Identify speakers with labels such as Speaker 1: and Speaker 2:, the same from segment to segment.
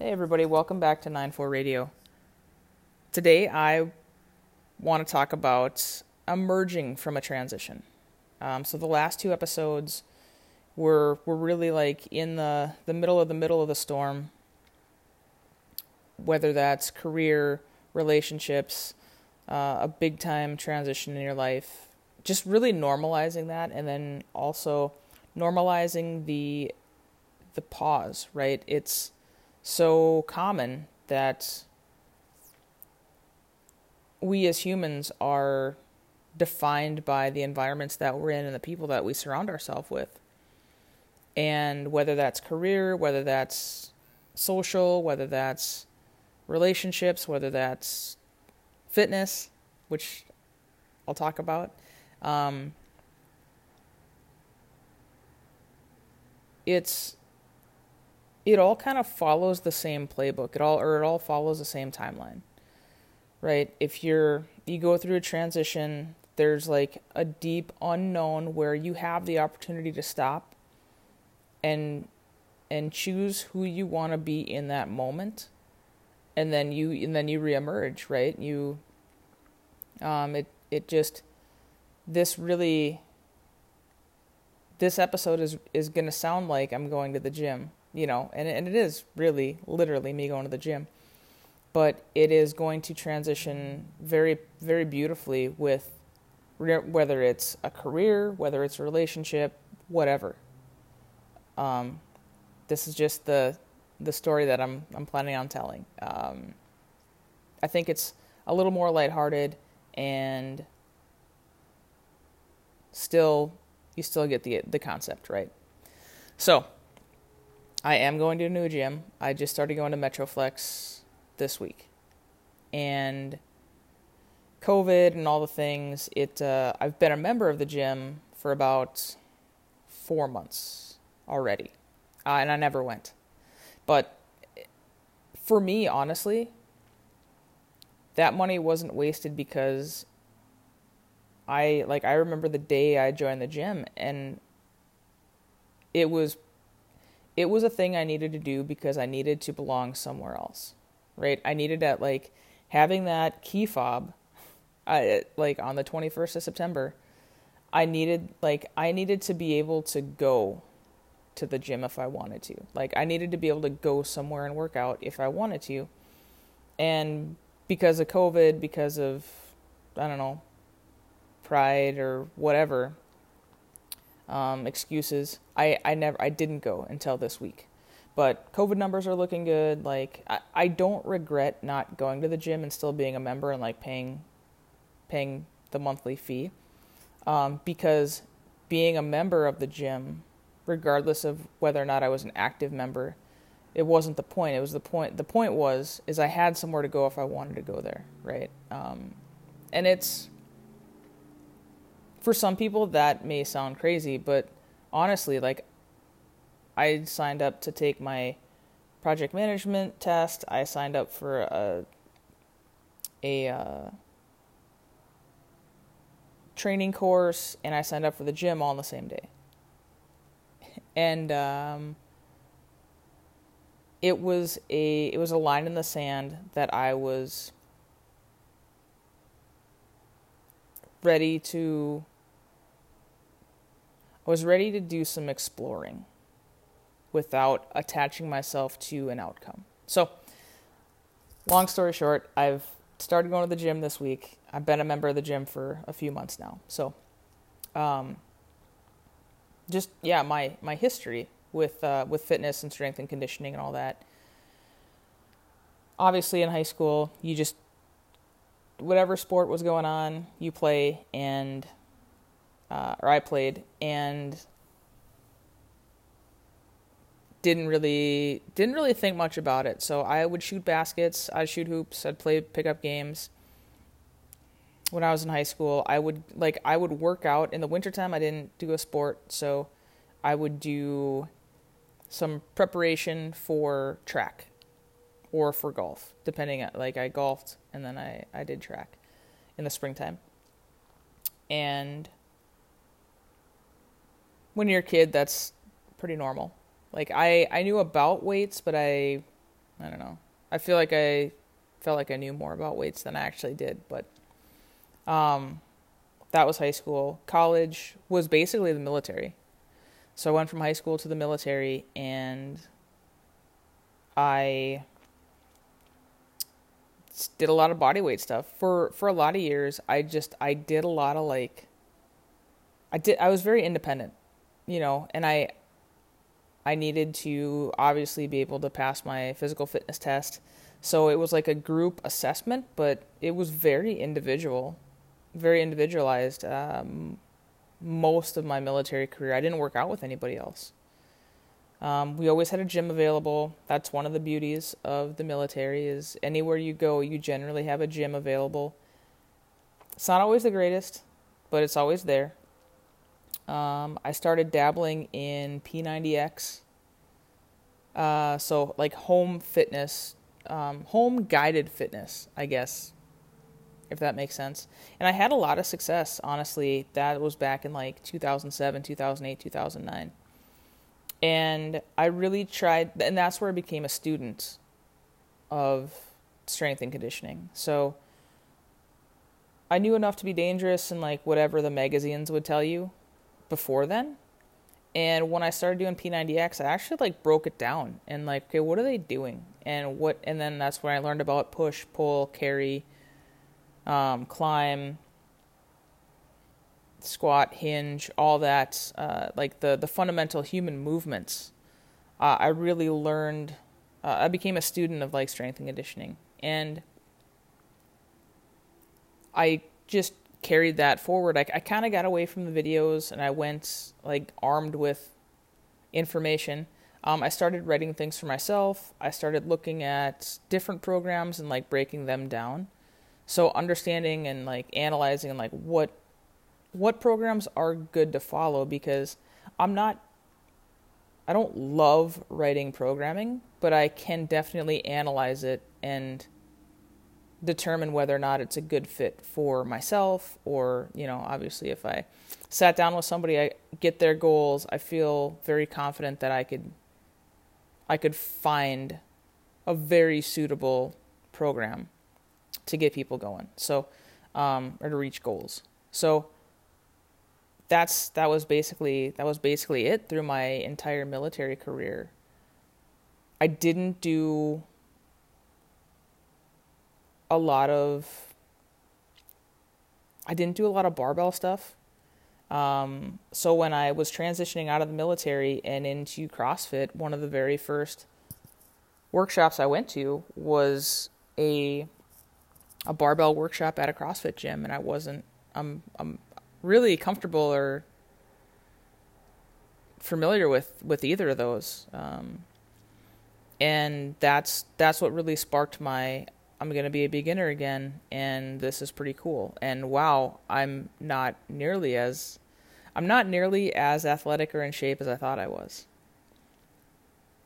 Speaker 1: Hey, everybody, welcome back to 9-4 Radio. Today, I want to talk about emerging from a transition. Um, so, the last two episodes were, were really like in the, the middle of the middle of the storm, whether that's career, relationships, uh, a big time transition in your life, just really normalizing that, and then also normalizing the the pause, right? It's so common that we as humans are defined by the environments that we're in and the people that we surround ourselves with. And whether that's career, whether that's social, whether that's relationships, whether that's fitness, which I'll talk about. Um, it's it all kind of follows the same playbook. It all or it all follows the same timeline. Right? If you're you go through a transition, there's like a deep unknown where you have the opportunity to stop and and choose who you want to be in that moment. And then you and then you reemerge, right? You um it it just this really this episode is is going to sound like I'm going to the gym you know, and and it is really literally me going to the gym, but it is going to transition very very beautifully with whether it's a career, whether it's a relationship, whatever. Um, this is just the the story that I'm I'm planning on telling. Um, I think it's a little more lighthearted and still you still get the the concept right. So I am going to a new gym. I just started going to Metroflex this week, and COVID and all the things. It uh, I've been a member of the gym for about four months already, uh, and I never went. But for me, honestly, that money wasn't wasted because I like I remember the day I joined the gym and it was it was a thing I needed to do because I needed to belong somewhere else, right? I needed that like having that key fob, I, like on the 21st of September. I needed like I needed to be able to go to the gym if I wanted to. Like I needed to be able to go somewhere and work out if I wanted to. And because of COVID, because of I don't know, pride or whatever, um, excuses. I, I never I didn't go until this week. But COVID numbers are looking good. Like I, I don't regret not going to the gym and still being a member and like paying paying the monthly fee. Um, because being a member of the gym, regardless of whether or not I was an active member, it wasn't the point. It was the point. The point was is I had somewhere to go if I wanted to go there, right? Um, and it's for some people that may sound crazy, but honestly, like I signed up to take my project management test. I signed up for a a uh, training course, and I signed up for the gym all on the same day. And um, it was a it was a line in the sand that I was ready to I was ready to do some exploring without attaching myself to an outcome. So, long story short, I've started going to the gym this week. I've been a member of the gym for a few months now. So, um, just yeah, my my history with uh, with fitness and strength and conditioning and all that. Obviously, in high school, you just whatever sport was going on, you play, and uh, or I played, and didn't really didn't really think much about it. So I would shoot baskets, I'd shoot hoops, I'd play pickup games. When I was in high school, I would like I would work out in the wintertime. I didn't do a sport, so I would do some preparation for track or for golf, depending on like I golfed and then I I did track in the springtime. And when you're a kid, that's pretty normal. Like I, I knew about weights, but I I don't know. I feel like I felt like I knew more about weights than I actually did, but um, that was high school. College was basically the military. So I went from high school to the military and I did a lot of body weight stuff. For for a lot of years, I just I did a lot of like I did I was very independent, you know, and I I needed to obviously be able to pass my physical fitness test. So it was like a group assessment, but it was very individual, very individualized. Um, most of my military career, I didn't work out with anybody else. Um, we always had a gym available. That's one of the beauties of the military is anywhere you go, you generally have a gym available. It's not always the greatest, but it's always there. Um, I started dabbling in P90X. Uh, so like home fitness, um, home guided fitness, I guess, if that makes sense. And I had a lot of success, honestly. That was back in like 2007, 2008, 2009. And I really tried, and that's where I became a student of strength and conditioning. So I knew enough to be dangerous and like whatever the magazines would tell you before then. And when I started doing P90X, I actually like broke it down and like, okay, what are they doing? And what, and then that's when I learned about push, pull, carry, um, climb, squat, hinge, all that, uh, like the, the fundamental human movements. Uh, I really learned, uh, I became a student of like strength and conditioning. And I just carried that forward. I, I kind of got away from the videos and I went like armed with information. Um, I started writing things for myself. I started looking at different programs and like breaking them down. So understanding and like analyzing and like what what programs are good to follow because I'm not I don't love writing programming, but I can definitely analyze it and determine whether or not it's a good fit for myself or you know obviously if i sat down with somebody i get their goals i feel very confident that i could i could find a very suitable program to get people going so um, or to reach goals. So that's that was basically that was basically it through my entire military career i didn't do a lot of I didn't do a lot of barbell stuff. Um, so when I was transitioning out of the military and into CrossFit, one of the very first workshops I went to was a a barbell workshop at a CrossFit gym, and I wasn't I'm I'm really comfortable or familiar with with either of those. Um, and that's that's what really sparked my I'm going to be a beginner again and this is pretty cool. And wow, I'm not nearly as I'm not nearly as athletic or in shape as I thought I was.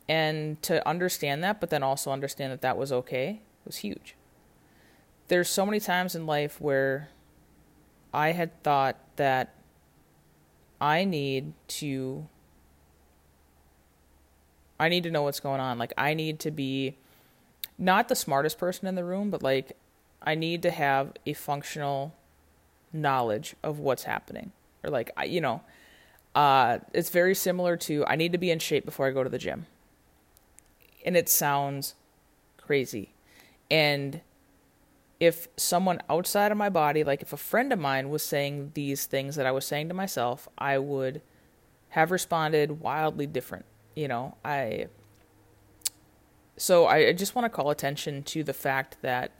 Speaker 1: And to understand that but then also understand that that was okay was huge. There's so many times in life where I had thought that I need to I need to know what's going on. Like I need to be not the smartest person in the room, but like I need to have a functional knowledge of what's happening. Or like I, you know, uh, it's very similar to I need to be in shape before I go to the gym. And it sounds crazy. And if someone outside of my body, like if a friend of mine was saying these things that I was saying to myself, I would have responded wildly different. You know, I so I, just want to call attention to the fact that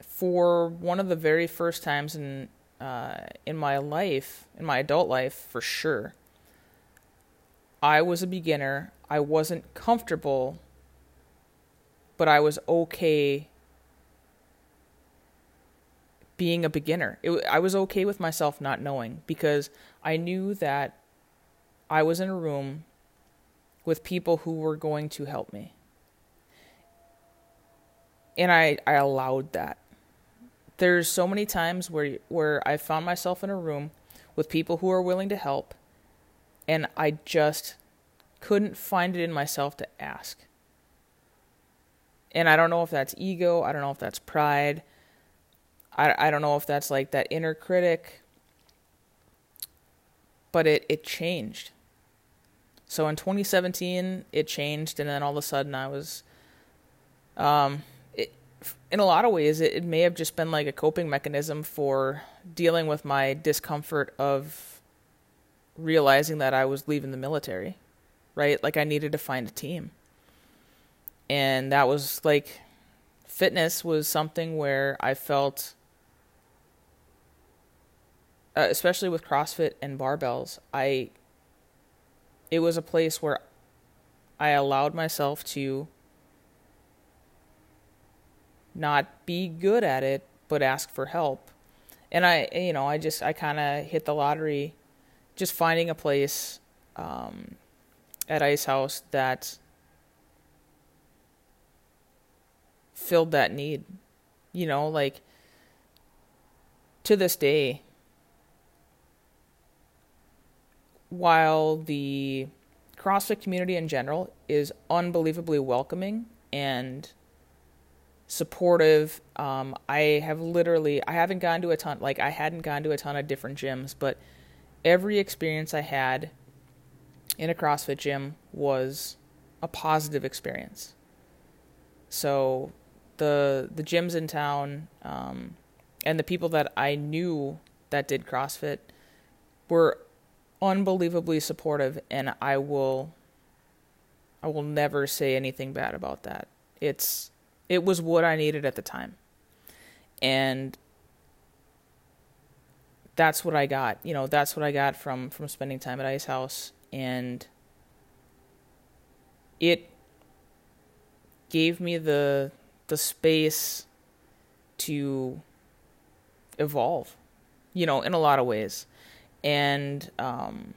Speaker 1: for one of the very first times in uh, in my life, in my adult life, for sure, I was a beginner. I wasn't comfortable, but I was okay being a beginner. It, I was okay with myself not knowing because I knew that I was in a room with people who were going to help me. And I, I allowed that. There's so many times where where I found myself in a room with people who are willing to help and I just couldn't find it in myself to ask. And I don't know if that's ego, I don't know if that's pride. I I don't know if that's like that inner critic. But it it changed. So in 2017 it changed and then all of a sudden I was um it, in a lot of ways it, it may have just been like a coping mechanism for dealing with my discomfort of realizing that I was leaving the military, right? Like I needed to find a team. And that was like fitness was something where I felt uh, especially with CrossFit and barbells, I it was a place where I allowed myself to not be good at it but ask for help. And I you know, I just I kind of hit the lottery just finding a place um, at Ice House that filled that need. You know, like to this day, while the CrossFit community in general is unbelievably welcoming and supportive, um, I have literally I haven't gone to a ton like I hadn't gone to a ton of different gyms, but every experience I had in a CrossFit gym was a positive experience. So the the gyms in town um, and the people that I knew that did CrossFit were unbelievably supportive, and I will I will never say anything bad about that. It's it was what I needed at the time, and that's what I got. You know, that's what I got from from spending time at Ice House, and it gave me the the space to evolve, you know, in a lot of ways, and um,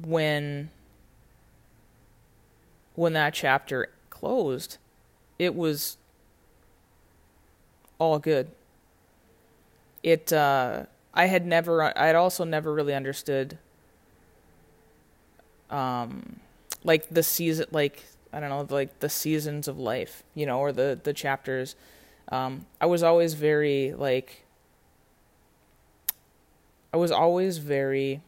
Speaker 1: when when that chapter closed, it was all good. It uh, I had never I had also never really understood um like the season like I don't know like the seasons of life, you know, or the the chapters. Um I was always very like I was always very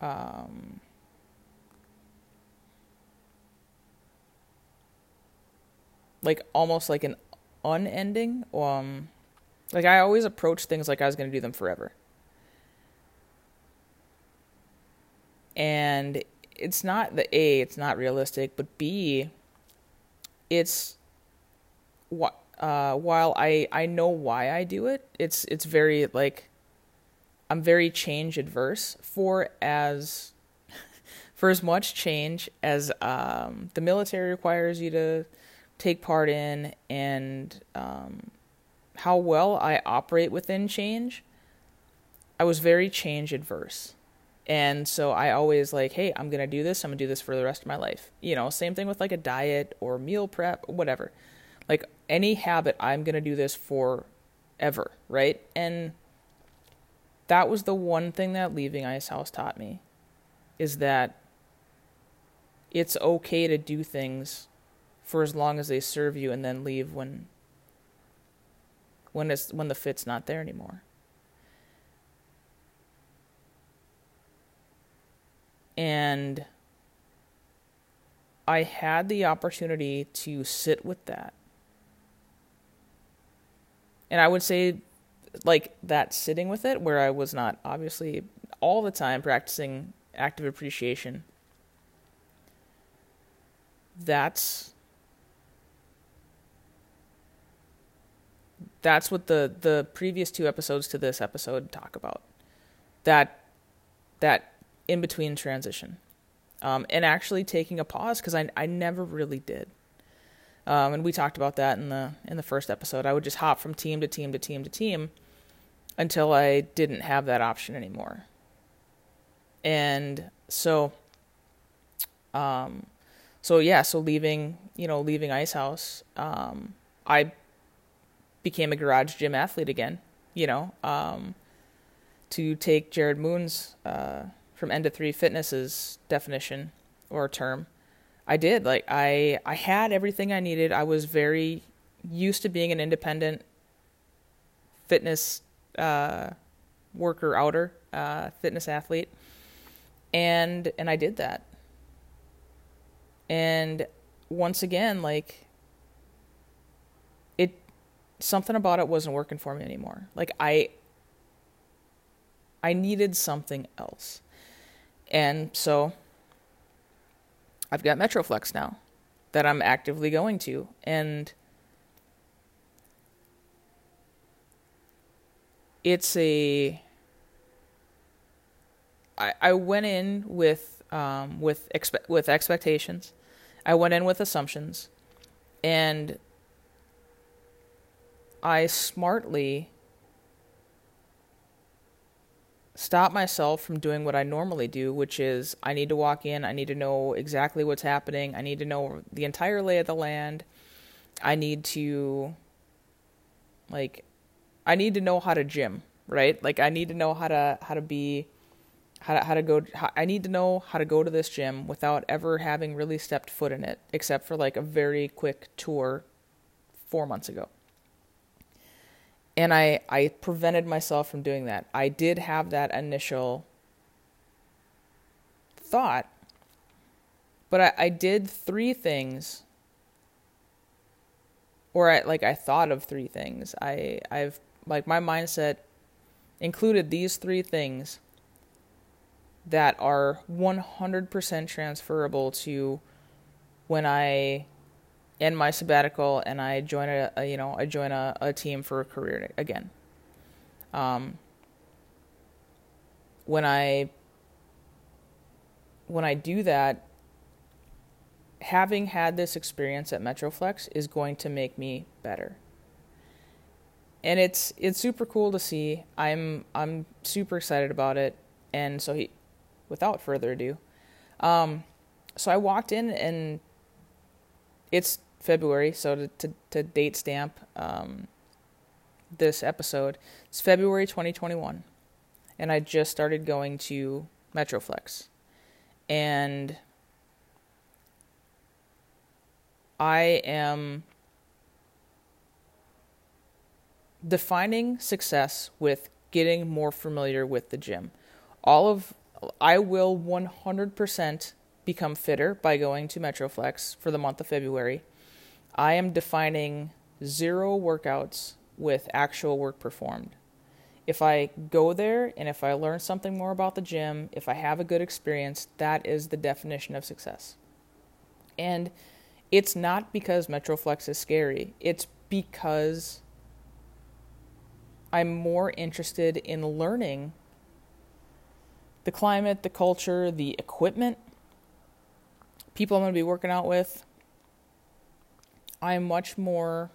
Speaker 1: um like almost like an unending um like I always approach things like I was going to do them forever. And it's not the A, it's not realistic, but B it's what uh, while I I know why I do it, it's it's very like I'm very change adverse for as for as much change as um, the military requires you to take part in and um, how well I operate within change, I was very change adverse. And so I always like, hey, I'm going to do this. I'm going to do this for the rest of my life. You know, same thing with like a diet or meal prep, whatever. Like any habit, I'm going to do this for ever, right? And that was the one thing that leaving Ice House taught me is that it's okay to do things for as long as they serve you and then leave when when it's when the fit's not there anymore. And I had the opportunity to sit with that. And I would say like that sitting with it where I was not obviously all the time practicing active appreciation. That's that's what the the previous two episodes to this episode talk about. That that in between transition, um, and actually taking a pause because I I never really did. Um, and we talked about that in the in the first episode. I would just hop from team to team to team to team until I didn't have that option anymore. And so, um, so yeah, so leaving, you know, leaving Ice House, um, I became a garage gym athlete again. You know, um, to take Jared Moon's uh, from End of Three Fitness's definition or term, I did. Like I I had everything I needed. I was very used to being an independent fitness uh, worker outer uh, fitness athlete, and and I did that. And once again, like it, something about it wasn't working for me anymore. Like I, I needed something else, and so I've got Metroflex now that I'm actively going to, and it's a I, I went in with um, with expe- with expectations. I went in with assumptions, and I smartly stop myself from doing what I normally do, which is I need to walk in, I need to know exactly what's happening, I need to know the entire lay of the land. I need to like I need to know how to gym, right? Like I need to know how to how to be how to, how to go how, I need to know how to go to this gym without ever having really stepped foot in it except for like a very quick tour 4 months ago. And I I prevented myself from doing that. I did have that initial thought but I, I did three things or I like I thought of three things. I I've like my mindset included these three things that are 100% transferable to when I end my sabbatical and I join a, a you know I join a, a team for a career again. Um, when I when I do that, having had this experience at Metroflex is going to make me better. And it's it's super cool to see. I'm I'm super excited about it. And so he without further ado, um, so I walked in and it's February, so to to, to date stamp um, this episode, it's February 2021, and I just started going to Metroflex, and I am defining success with getting more familiar with the gym. All of I will 100% become fitter by going to Metroflex for the month of February. I am defining zero workouts with actual work performed. If I go there and if I learn something more about the gym, if I have a good experience, that is the definition of success. And it's not because Metroflex is scary. It's because I'm more interested in learning the climate, the culture, the equipment, people I'm going to be working out with. I'm much more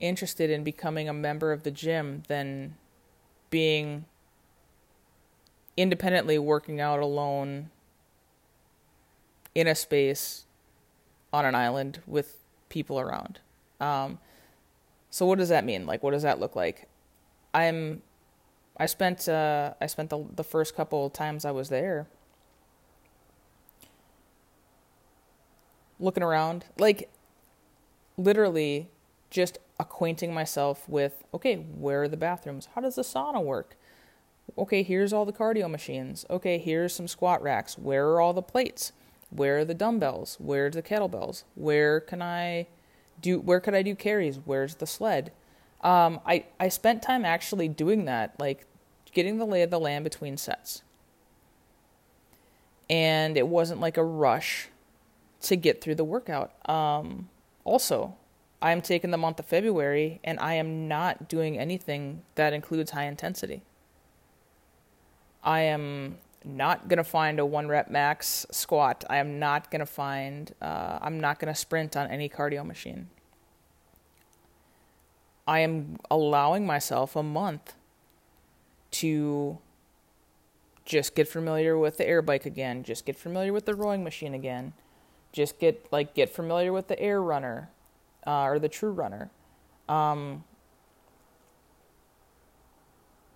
Speaker 1: interested in becoming a member of the gym than being independently working out alone in a space on an island with people around. Um, so what does that mean? Like, what does that look like? I'm, I spent, uh, I spent the the first couple times I was there looking around, like, literally just acquainting myself with okay, where are the bathrooms? How does the sauna work? Okay, here's all the cardio machines. Okay, here's some squat racks. Where are all the plates? Where are the dumbbells? Where's the kettlebells? Where can I do? Where could I do carries? Where's the sled? Um, I I spent time actually doing that, like getting the lay of the land between sets, and it wasn't like a rush to get through the workout. Um, also, I'm taking the month of February, and I am not doing anything that includes high intensity. I am not going to find a one rep max squat. I am not going to find, uh, I'm not going to sprint on any cardio machine. I am allowing myself a month to just get familiar with the air bike again, just get familiar with the rowing machine again, just get like get familiar with the air runner uh, or the true runner. Um,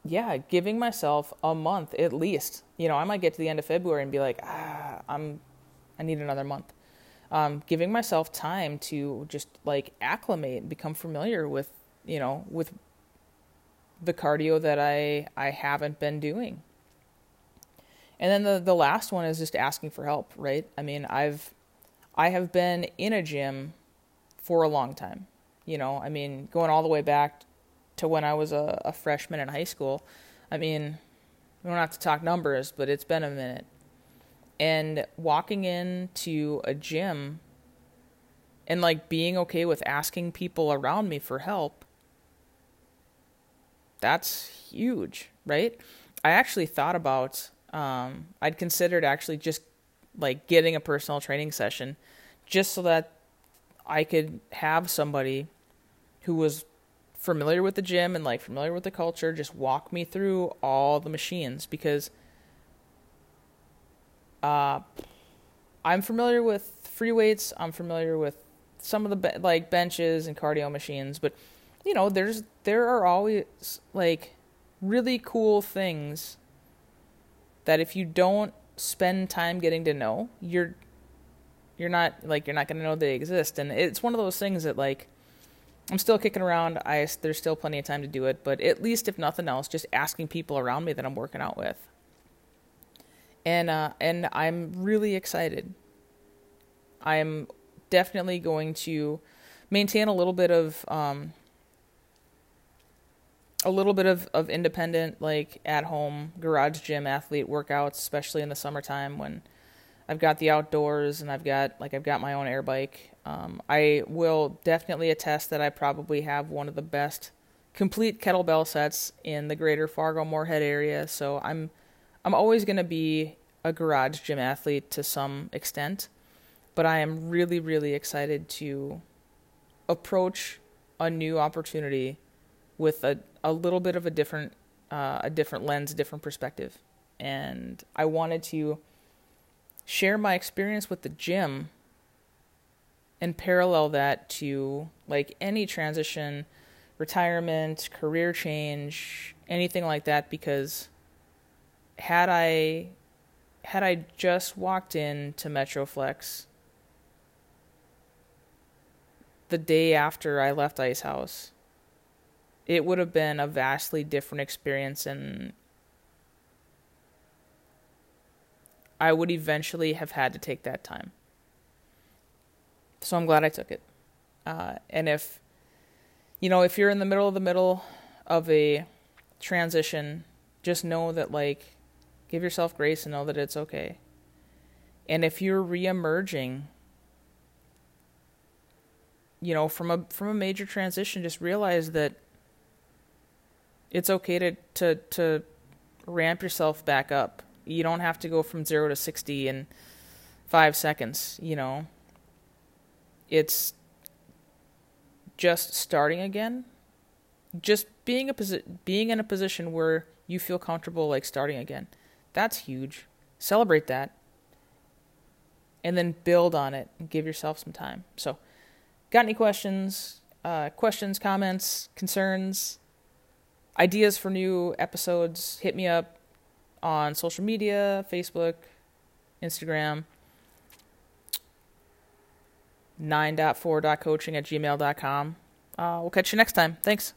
Speaker 1: yeah, giving myself a month at least. You know, I might get to the end of February and be like, ah, I'm, I need another month. Um, giving myself time to just like acclimate and become familiar with, you know, with the cardio that I I haven't been doing. And then the the last one is just asking for help, right? I mean, I've I have been in a gym for a long time. You know, I mean, going all the way back to when I was a, a freshman in high school. I mean, we don't have to talk numbers, but it's been a minute. And walking into a gym and like being okay with asking people around me for help, that's huge, right? I actually thought about, um, I'd considered actually just like getting a personal training session just so that I could have somebody who was familiar with the gym and like familiar with the culture just walk me through all the machines because uh, I'm familiar with free weights. I'm familiar with some of the be- like benches and cardio machines, but you know, there's there are always like really cool things that if you don't spend time getting to know, you're you're not like you're not going to know they exist and it's one of those things that like I'm still kicking around. I there's still plenty of time to do it, but at least if nothing else, just asking people around me that I'm working out with. And uh, and I'm really excited. I'm definitely going to maintain a little bit of um, a little bit of, of independent like at home garage gym athlete workouts, especially in the summertime when I've got the outdoors and I've got like I've got my own air bike. Um, I will definitely attest that I probably have one of the best complete kettlebell sets in the greater Fargo Moorhead area. So I'm I'm always going to be a garage gym athlete to some extent, but I am really really excited to approach a new opportunity with a a little bit of a different uh, a different lens, a different perspective, and I wanted to share my experience with the gym and parallel that to like any transition, retirement, career change, anything like that because had I had I just walked in to Metroflex the day after I left Ice House, it would have been a vastly different experience and I would eventually have had to take that time. So I'm glad I took it. Uh, and if, you know, if you're in the middle of the middle of a transition, just know that, like, give yourself grace and know that it's okay. And if you're reemerging, you know, from a from a major transition, just realize that it's okay to to to ramp yourself back up you don't have to go from 0 to 60 in 5 seconds, you know. It's just starting again. Just being a posi- being in a position where you feel comfortable like starting again. That's huge. Celebrate that. And then build on it and give yourself some time. So, got any questions? Uh, questions, comments, concerns, ideas for new episodes? Hit me up on social media Facebook, Instagram, 9.4.coaching at gmail.com. Uh, we'll catch you next time. Thanks.